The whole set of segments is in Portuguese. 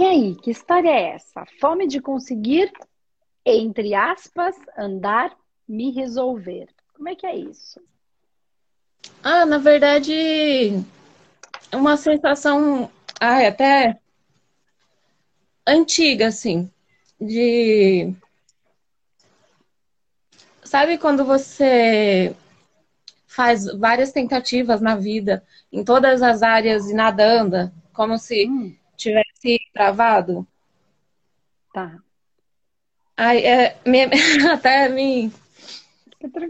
E aí, que história é essa? Fome de conseguir, entre aspas, andar, me resolver. Como é que é isso? Ah, na verdade, é uma sensação ai, até antiga, assim, de. Sabe quando você faz várias tentativas na vida, em todas as áreas e nada anda, como se hum. Tivesse travado? Tá. Ai, é, me, até me,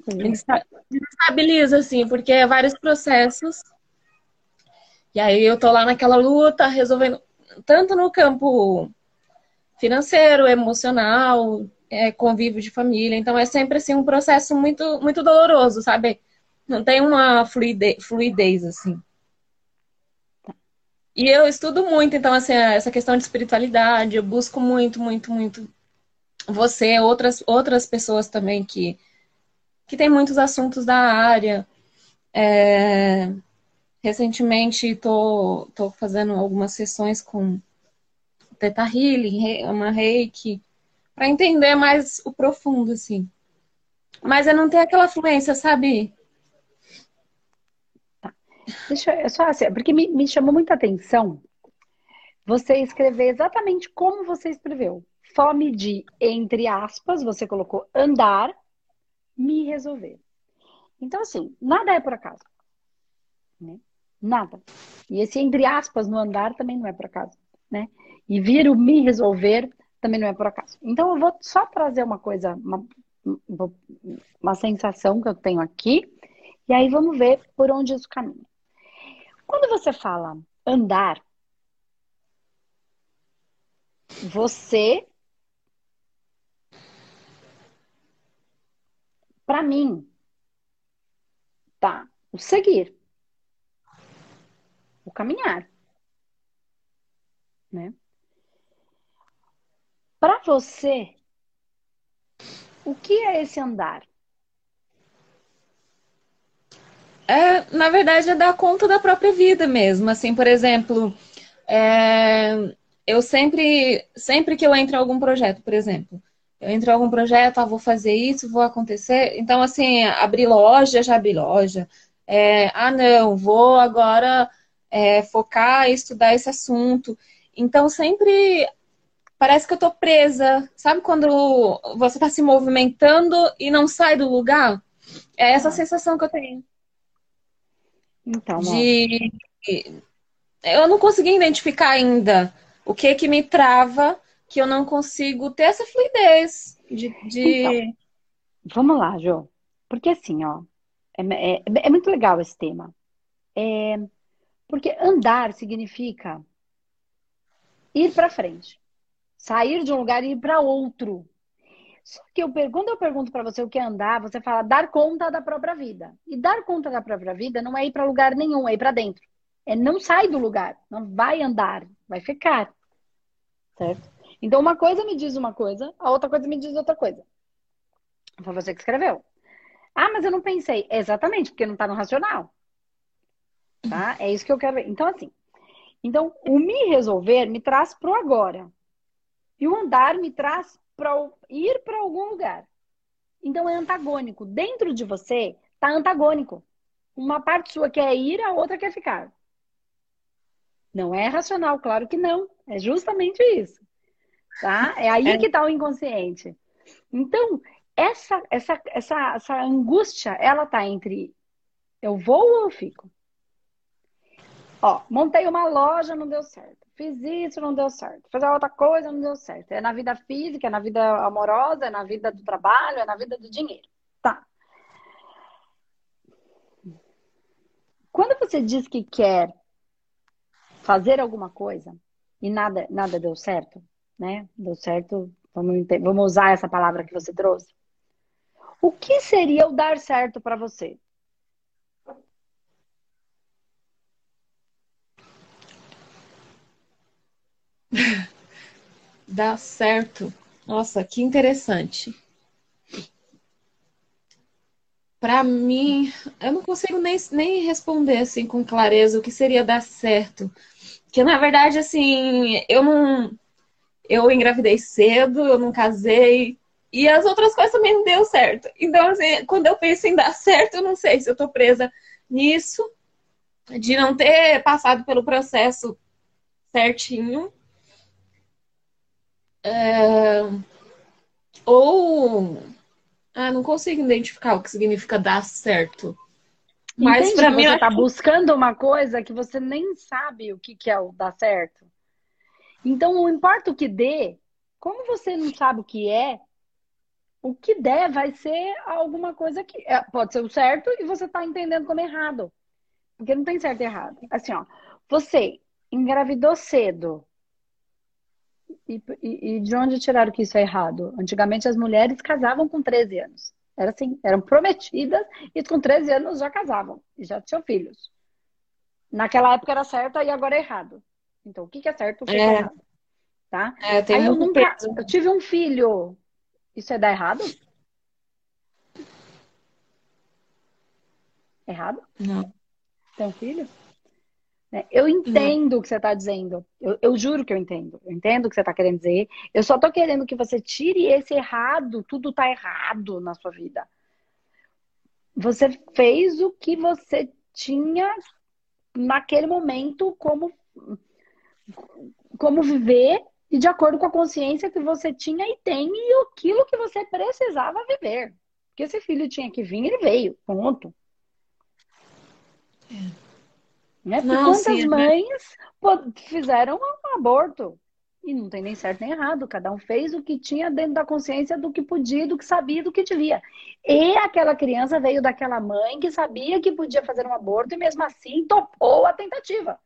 me estabiliza, assim, porque é vários processos. E aí eu tô lá naquela luta, resolvendo, tanto no campo financeiro, emocional, é, convívio de família. Então é sempre assim um processo muito, muito doloroso, sabe? Não tem uma fluidez, fluidez assim. E eu estudo muito, então, assim, essa questão de espiritualidade, eu busco muito, muito, muito você, outras, outras pessoas também que, que têm muitos assuntos da área. É, recentemente estou tô, tô fazendo algumas sessões com Teta Healing, uma reiki, para entender mais o profundo, assim. Mas é não ter aquela fluência, sabe? Deixa eu só assim, porque me, me chamou muita atenção você escrever exatamente como você escreveu. Fome de, entre aspas, você colocou andar, me resolver. Então, assim, nada é por acaso. Né? Nada. E esse entre aspas no andar também não é por acaso. Né? E vir o me resolver também não é por acaso. Então, eu vou só trazer uma coisa, uma, uma sensação que eu tenho aqui, e aí vamos ver por onde isso caminha. Quando você fala andar, você para mim, tá? O seguir, o caminhar, né? Para você, o que é esse andar? É, na verdade, é dar conta da própria vida mesmo. Assim, por exemplo, é, eu sempre, sempre que eu entro em algum projeto, por exemplo, eu entro em algum projeto, ah, vou fazer isso, vou acontecer. Então, assim, abrir loja, já abri loja. É, ah, não, vou agora é, focar e estudar esse assunto. Então, sempre parece que eu tô presa. Sabe quando você tá se movimentando e não sai do lugar? É essa ah. sensação que eu tenho. Então, de... Eu não consegui identificar ainda o que que me trava que eu não consigo ter essa fluidez de. de... Então, vamos lá, Jo. Porque assim, ó, é, é, é muito legal esse tema. É, porque andar significa ir para frente, sair de um lugar e ir para outro. Só que eu, quando eu pergunto para você o que é andar, você fala dar conta da própria vida. E dar conta da própria vida não é ir para lugar nenhum, é ir para dentro. É não sai do lugar, não vai andar, vai ficar. Certo? Então, uma coisa me diz uma coisa, a outra coisa me diz outra coisa. Foi você que escreveu. Ah, mas eu não pensei. Exatamente, porque não está no racional. Tá? É isso que eu quero ver. Então, assim. Então, o me resolver me traz pro agora. E o andar me traz para ir para algum lugar. Então, é antagônico. Dentro de você, tá antagônico. Uma parte sua quer ir, a outra quer ficar. Não é racional, claro que não. É justamente isso tá? É aí é. que está o inconsciente. Então, essa, essa, essa, essa angústia, ela tá entre eu vou ou eu fico? Ó, montei uma loja, não deu certo. Fiz isso, não deu certo. Fazer outra coisa, não deu certo. É na vida física, é na vida amorosa, é na vida do trabalho, é na vida do dinheiro. Tá. Quando você diz que quer fazer alguma coisa e nada, nada deu certo, né? Deu certo. Vamos, vamos usar essa palavra que você trouxe. O que seria o dar certo para você? Dar certo. Nossa, que interessante. Para mim, eu não consigo nem, nem responder assim com clareza o que seria dar certo. Que na verdade, assim, eu não eu engravidei cedo, eu não casei. E as outras coisas também não deu certo. Então, assim, quando eu penso em dar certo, eu não sei se eu tô presa nisso, de não ter passado pelo processo certinho. É... Ou. Ah, não consigo identificar o que significa dar certo. Mas para mim. Você está buscando uma coisa que você nem sabe o que, que é o dar certo. Então, não importa o que dê, como você não sabe o que é, o que der vai ser alguma coisa que é, pode ser o certo e você está entendendo como errado. Porque não tem certo e errado. Assim, ó, você engravidou cedo. E, e, e de onde tiraram que isso é errado? Antigamente as mulheres casavam com 13 anos. Era assim, eram prometidas e com 13 anos já casavam e já tinham filhos. Naquela época era certo e agora é errado. Então, o que, é certo, o que é, é errado? Tá? É, tem Aí eu nunca. Eu tive um filho. Isso é dar errado? Errado? Não. Tem um filho? É, eu entendo Não. o que você está dizendo. Eu, eu, juro que eu entendo. Eu entendo o que você está querendo dizer. Eu só estou querendo que você tire esse errado. Tudo está errado na sua vida. Você fez o que você tinha naquele momento como como viver e de acordo com a consciência que você tinha e tem e aquilo que você precisava viver. Porque esse filho tinha que vir, ele veio, ponto. É. Né? Não, quantas sim, é mães fizeram um aborto? E não tem nem certo nem errado. Cada um fez o que tinha dentro da consciência do que podia, do que sabia, do que devia. E aquela criança veio daquela mãe que sabia que podia fazer um aborto e mesmo assim topou a tentativa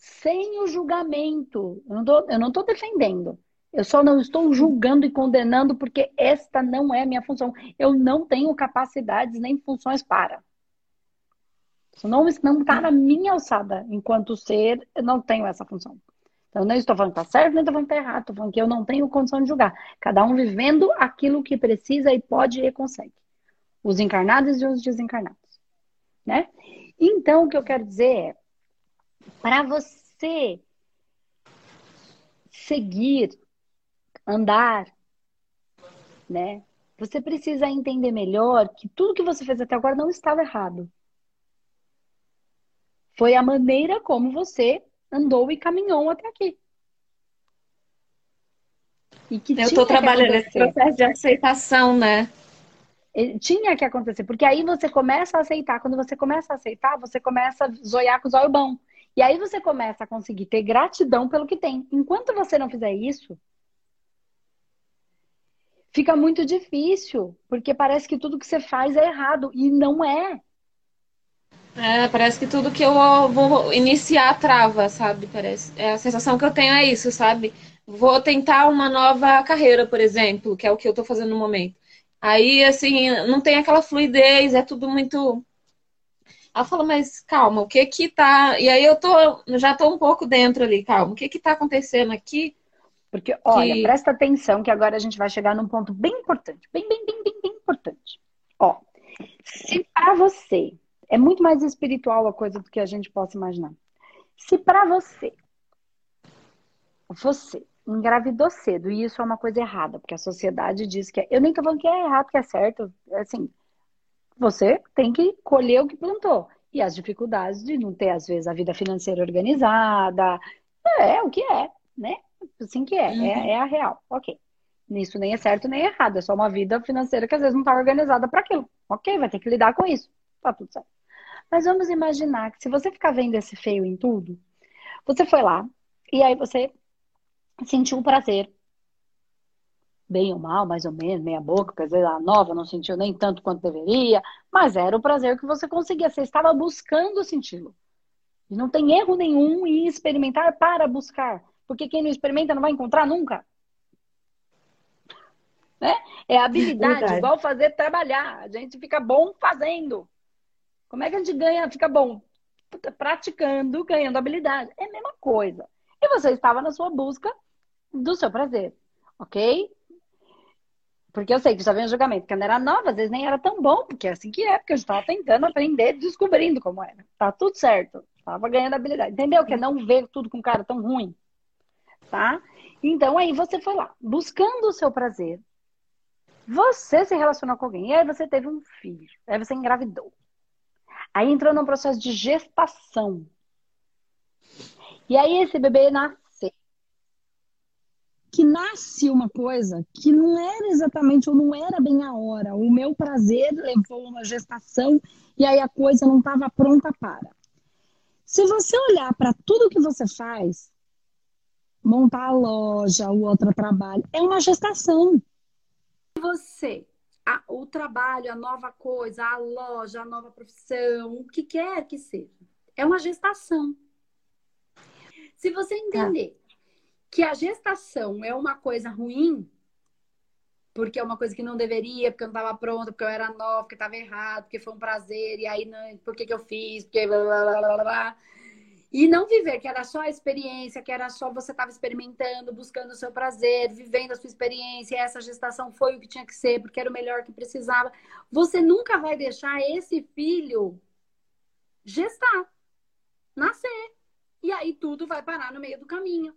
sem o julgamento. Eu não tô, eu não tô defendendo. Eu só não estou julgando e condenando porque esta não é minha função. Eu não tenho capacidades nem funções para. Não está na minha alçada. Enquanto ser, eu não tenho essa função. Então, não estou falando que está certo, nem estou falando que está errado. Estou falando que eu não tenho condição de julgar. Cada um vivendo aquilo que precisa e pode e consegue. Os encarnados e os desencarnados. Né? Então, o que eu quero dizer é, para você seguir, andar, né? Você precisa entender melhor que tudo que você fez até agora não estava errado. Foi a maneira como você andou e caminhou até aqui. eu estou trabalhando nesse processo de aceitação, né? Tinha que acontecer, porque aí você começa a aceitar. Quando você começa a aceitar, você começa a zoiar com os olhos bons. E aí você começa a conseguir ter gratidão pelo que tem. Enquanto você não fizer isso, fica muito difícil, porque parece que tudo que você faz é errado e não é. É, parece que tudo que eu vou iniciar trava, sabe? Parece. É, a sensação que eu tenho é isso, sabe? Vou tentar uma nova carreira, por exemplo, que é o que eu tô fazendo no momento. Aí, assim, não tem aquela fluidez, é tudo muito ela falou, mas calma, o que que tá. E aí eu tô, já tô um pouco dentro ali, calma, o que que tá acontecendo aqui? Porque, olha, que... presta atenção que agora a gente vai chegar num ponto bem importante, bem, bem, bem, bem, bem importante. Ó, se para você é muito mais espiritual a coisa do que a gente possa imaginar. Se para você, você engravidou cedo e isso é uma coisa errada, porque a sociedade diz que é, eu nem tô falando que é errado, que é certo, assim, você tem que colher o que plantou. E as dificuldades de não ter, às vezes, a vida financeira organizada. É o que é, né? Assim que é, é uhum. é, é, a real. Ok. Isso nem é certo nem é errado. É só uma vida financeira que às vezes não está organizada para aquilo. Ok, vai ter que lidar com isso. Tá tudo certo. Mas vamos imaginar que se você ficar vendo esse feio em tudo, você foi lá e aí você sentiu um prazer bem ou mal, mais ou menos, meia boca, quer dizer, a nova não sentiu nem tanto quanto deveria, mas era o prazer que você conseguia, você estava buscando senti-lo. Não tem erro nenhum em experimentar para buscar, porque quem não experimenta não vai encontrar nunca. Né? É habilidade, Verdade. igual fazer trabalhar. A gente fica bom fazendo. Como é que a gente ganha, fica bom? Praticando, ganhando habilidade. É a mesma coisa. E você estava na sua busca do seu prazer, ok? Porque eu sei que já vem o julgamento. Quando era nova, às vezes nem era tão bom, porque é assim que é, porque eu estava tentando aprender, descobrindo como era. Tá tudo certo. Tava ganhando habilidade. Entendeu? Que é não ver tudo com cara tão ruim. Tá? Então aí você foi lá, buscando o seu prazer. Você se relacionou com alguém, e aí você teve um filho, aí você engravidou. Aí entrou num processo de gestação. E aí esse bebê nasce. Que nasce uma coisa que não era exatamente, ou não era bem a hora. O meu prazer levou uma gestação e aí a coisa não estava pronta para. Se você olhar para tudo que você faz, montar a loja, o outro trabalho, é uma gestação. Você a, o trabalho, a nova coisa, a loja, a nova profissão, o que quer que seja. É uma gestação. Se você entender é. que a gestação é uma coisa ruim, porque é uma coisa que não deveria, porque eu não estava pronta, porque eu era nova, porque estava errado, porque foi um prazer, e aí não, por que, que eu fiz, porque blá, blá, blá, blá, e não viver que era só a experiência, que era só você estava experimentando, buscando o seu prazer, vivendo a sua experiência, e essa gestação foi o que tinha que ser, porque era o melhor que precisava. Você nunca vai deixar esse filho gestar, nascer. E aí tudo vai parar no meio do caminho.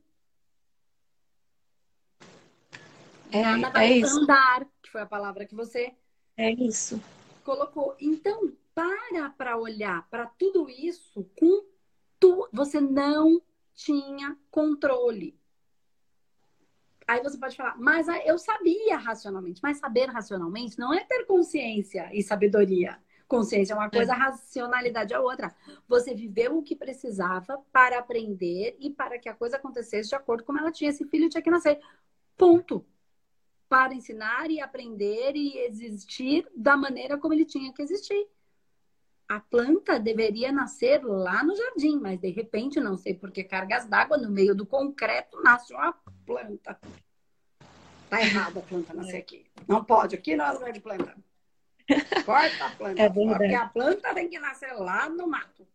É, Nada vai é isso. andar, que foi a palavra que você é isso. colocou. Então, para para olhar para tudo isso com tu, você não tinha controle. Aí você pode falar, mas eu sabia racionalmente. Mas saber racionalmente não é ter consciência e sabedoria. Consciência é uma coisa, é. racionalidade é outra. Você viveu o que precisava para aprender e para que a coisa acontecesse de acordo com ela tinha. Esse filho tinha que nascer. Ponto. Para ensinar e aprender e existir da maneira como ele tinha que existir a planta deveria nascer lá no jardim, mas de repente, não sei por que cargas d'água, no meio do concreto nasce uma planta. Tá errado a planta nascer aqui. Não pode, aqui não é lugar de planta. Corta a planta. É porque a planta tem que nascer lá no mato.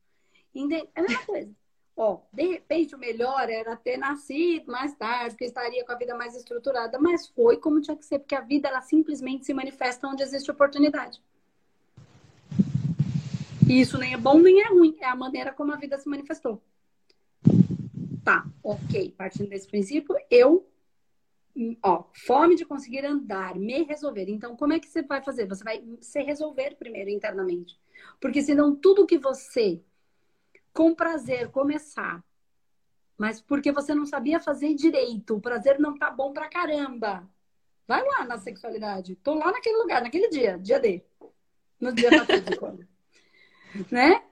É a mesma coisa. Ó, de repente o melhor era ter nascido mais tarde, porque estaria com a vida mais estruturada, mas foi como tinha que ser, porque a vida ela simplesmente se manifesta onde existe oportunidade. E isso nem é bom nem é ruim, é a maneira como a vida se manifestou. Tá, ok. Partindo desse princípio, eu, ó, fome de conseguir andar, me resolver. Então, como é que você vai fazer? Você vai se resolver primeiro internamente. Porque senão tudo que você, com prazer, começar, mas porque você não sabia fazer direito, o prazer não tá bom pra caramba. Vai lá na sexualidade. Tô lá naquele lugar, naquele dia, dia D. No dia fatídico né?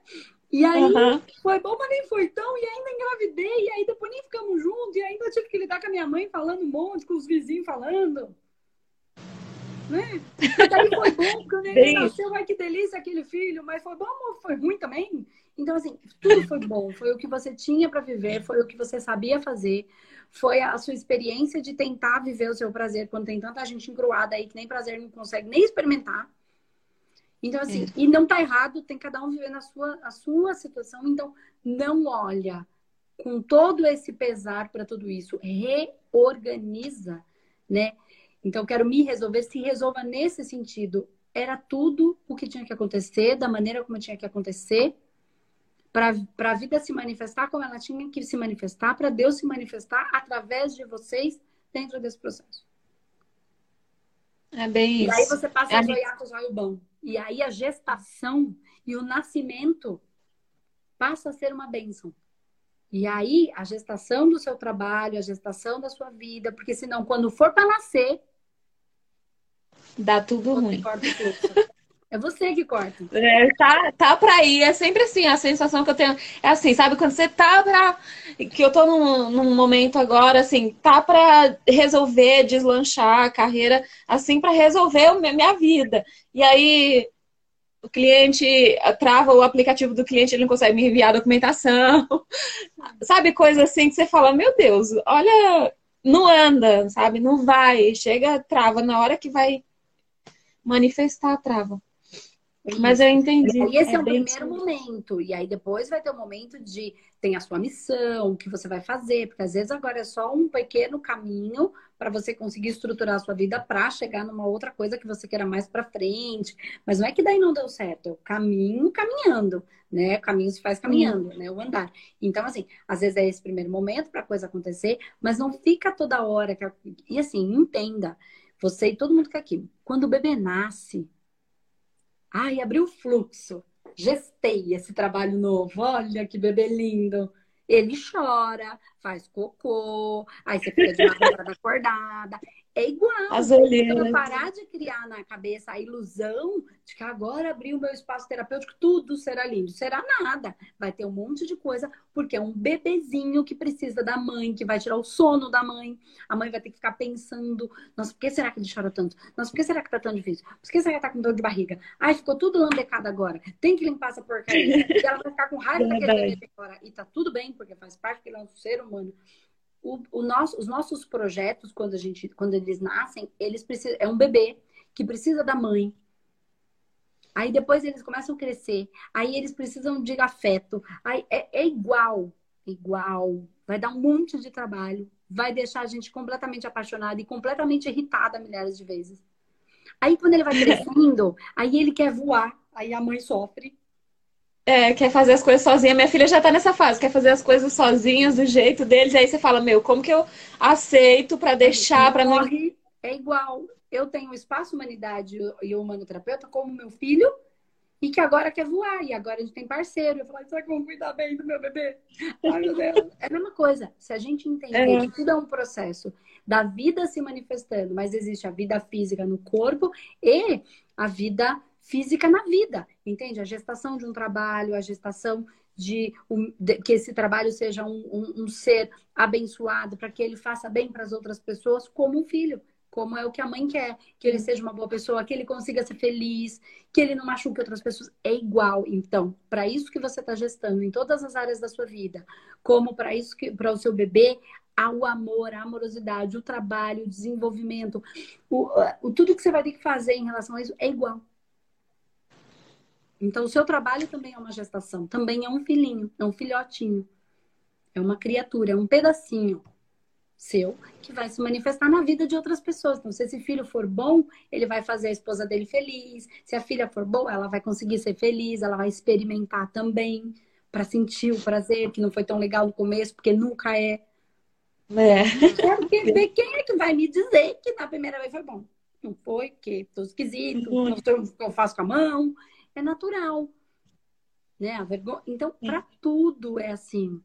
E aí uhum. foi bom, mas nem foi tão, e ainda engravidei, e aí depois nem ficamos juntos, e ainda tive que lidar com a minha mãe falando um monte, com os vizinhos falando. Né? E daí foi bom, porque o neném nasceu, ai que delícia aquele filho, mas foi bom ou foi ruim também? Então, assim, tudo foi bom, foi o que você tinha para viver, foi o que você sabia fazer, foi a sua experiência de tentar viver o seu prazer, quando tem tanta gente encruada aí que nem prazer não consegue nem experimentar. Então, assim, é. e não tá errado, tem cada um vivendo a sua, a sua situação, então não olha com todo esse pesar para tudo isso, reorganiza, né? Então, quero me resolver, se resolva nesse sentido. Era tudo o que tinha que acontecer, da maneira como tinha que acontecer, para a vida se manifestar como ela tinha que se manifestar, para Deus se manifestar através de vocês dentro desse processo. É bem isso. E aí você passa é a joiar com o joio bom. E aí a gestação e o nascimento passa a ser uma bênção. E aí a gestação do seu trabalho, a gestação da sua vida, porque senão quando for para nascer, dá tudo ruim. É você que corta. É, tá, tá pra ir. É sempre assim, a sensação que eu tenho. É assim, sabe? Quando você tá pra. Que eu tô num, num momento agora, assim, tá pra resolver, deslanchar a carreira, assim, pra resolver a minha vida. E aí o cliente trava o aplicativo do cliente, ele não consegue me enviar a documentação. sabe? Coisa assim que você fala, meu Deus, olha, não anda, sabe? Não vai. Chega, trava. Na hora que vai manifestar, trava. Mas eu entendi. E esse é, é o primeiro momento. E aí depois vai ter o momento de tem a sua missão, o que você vai fazer, porque às vezes agora é só um pequeno caminho para você conseguir estruturar a sua vida para chegar numa outra coisa que você queira mais para frente. Mas não é que daí não deu certo, é o caminho caminhando, né? O caminho se faz caminhando, né? O andar. Então, assim, às vezes é esse primeiro momento para a coisa acontecer, mas não fica toda hora. Que... E assim, entenda, você e todo mundo que é aqui, quando o bebê nasce, ai, abriu o fluxo gestei esse trabalho novo, olha que bebê lindo. Ele chora, faz cocô, aí você fica de madrugada acordada. É igual. As olheiras. parar de criar na cabeça a ilusão de que agora abrir o meu espaço terapêutico, tudo será lindo. Será nada. Vai ter um monte de coisa, porque é um bebezinho que precisa da mãe, que vai tirar o sono da mãe. A mãe vai ter que ficar pensando: nossa, por que será que ele chora tanto? Nossa, por que será que tá tão difícil? Por que será que tá com dor de barriga? Ai, ficou tudo lambecado agora. Tem que limpar essa porcaria. e ela vai ficar com raiva daquele bebê agora. E tá tudo bem, porque faz parte, que ele é um ser humano o, o nosso, os nossos projetos, quando, a gente, quando eles nascem, eles precisam. É um bebê que precisa da mãe. Aí depois eles começam a crescer. Aí eles precisam de afeto. Aí é, é igual, igual. Vai dar um monte de trabalho. Vai deixar a gente completamente apaixonada e completamente irritada milhares de vezes. Aí quando ele vai crescendo, aí ele quer voar. Aí a mãe sofre é, quer fazer as coisas sozinha. Minha filha já tá nessa fase, quer fazer as coisas sozinhas, do jeito deles. Aí você fala, meu, como que eu aceito para deixar, para não. É igual. Eu tenho o Espaço Humanidade e o Humanoterapeuta como meu filho e que agora quer voar. E agora a gente tem parceiro. Eu falo, será que cuidar bem do meu bebê? Ai, meu Deus. É a mesma coisa. Se a gente entender é. que tudo é um processo da vida se manifestando, mas existe a vida física no corpo e a vida física na vida, entende? A gestação de um trabalho, a gestação de, um, de que esse trabalho seja um, um, um ser abençoado, para que ele faça bem para as outras pessoas, como um filho, como é o que a mãe quer, que ele seja uma boa pessoa, que ele consiga ser feliz, que ele não machuque outras pessoas. É igual, então, para isso que você está gestando em todas as áreas da sua vida, como para isso que para o seu bebê, ao amor, a amorosidade, o trabalho, o desenvolvimento, o, o, tudo que você vai ter que fazer em relação a isso é igual. Então, o seu trabalho também é uma gestação, também é um filhinho, é um filhotinho, é uma criatura, é um pedacinho seu que vai se manifestar na vida de outras pessoas. Então, se esse filho for bom, ele vai fazer a esposa dele feliz. Se a filha for boa, ela vai conseguir ser feliz, ela vai experimentar também para sentir o prazer, que não foi tão legal no começo, porque nunca é. É. é porque quem é que vai me dizer que na primeira vez foi bom? Não foi, porque tô esquisito, não sei o que eu faço com a mão é natural. Né? A vergonha... Então, para tudo é assim.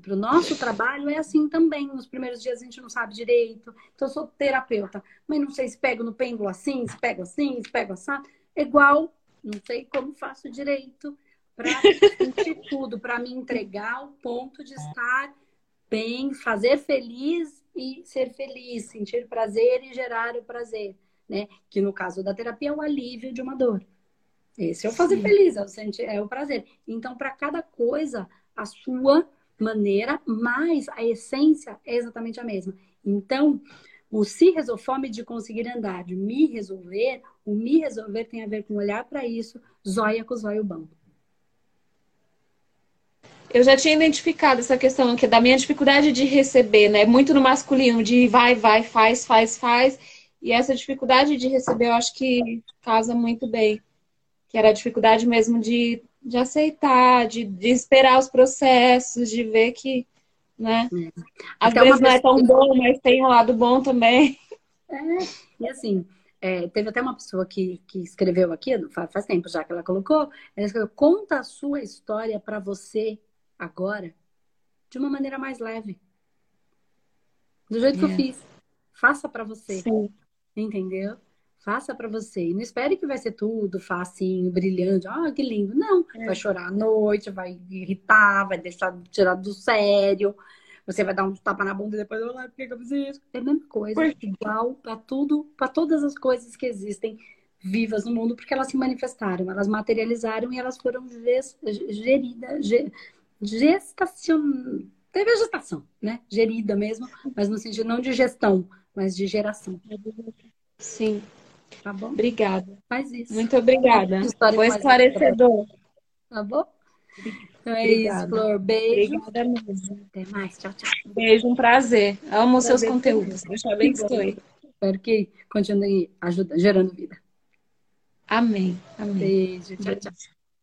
Para o nosso trabalho é assim também. Nos primeiros dias a gente não sabe direito. Então, eu sou terapeuta, mas não sei se pego no pêndulo assim, se pego assim, se pego assim. É igual, não sei como faço direito para sentir tudo, para me entregar ao ponto de estar bem, fazer feliz e ser feliz, sentir prazer e gerar o prazer, né? Que no caso da terapia é o alívio de uma dor. Esse é o fazer Sim. feliz, é o, sentir, é o prazer. Então, para cada coisa, a sua maneira, mas a essência é exatamente a mesma. Então, o se resolver de conseguir andar, de me resolver, o me resolver tem a ver com olhar para isso, zóia com zóio bom. Eu já tinha identificado essa questão aqui da minha dificuldade de receber, né? Muito no masculino, de vai, vai, faz, faz, faz. E essa dificuldade de receber, eu acho que casa muito bem que era a dificuldade mesmo de, de aceitar, de, de esperar os processos, de ver que, né? É. Às vezes não é tão bom, mas tem um lado bom também. É, e assim, é, teve até uma pessoa que, que escreveu aqui, faz tempo já que ela colocou, ela escreveu, conta a sua história para você agora de uma maneira mais leve. Do jeito é. que eu é. fiz. Faça para você. Sim. Entendeu? Faça para você. E não espere que vai ser tudo facinho, brilhante. Ah, que lindo. Não. É. Vai chorar à noite, vai irritar, vai deixar tirar do sério. Você vai dar um tapa na bunda e depois, olha, por que eu fiz isso? É a mesma coisa. Por... Igual para tudo, para todas as coisas que existem vivas no mundo, porque elas se manifestaram, elas materializaram e elas foram geridas, gestacion... Teve a gestação, né? Gerida mesmo, mas no sentido não de gestão, mas de geração. Sim. Tá bom? Obrigada. Faz isso. Muito obrigada. Foi mais esclarecedor. Tá bom? Então é Obrigada. isso, Flor. Beijo. Obrigada mesmo. Até mais. Tchau, tchau. Beijo, um prazer. Amo os seus Prazer conteúdos. Deus te abençoe. Espero que continue ajudando, gerando vida. Amém. Amém. Beijo. Tchau, tchau.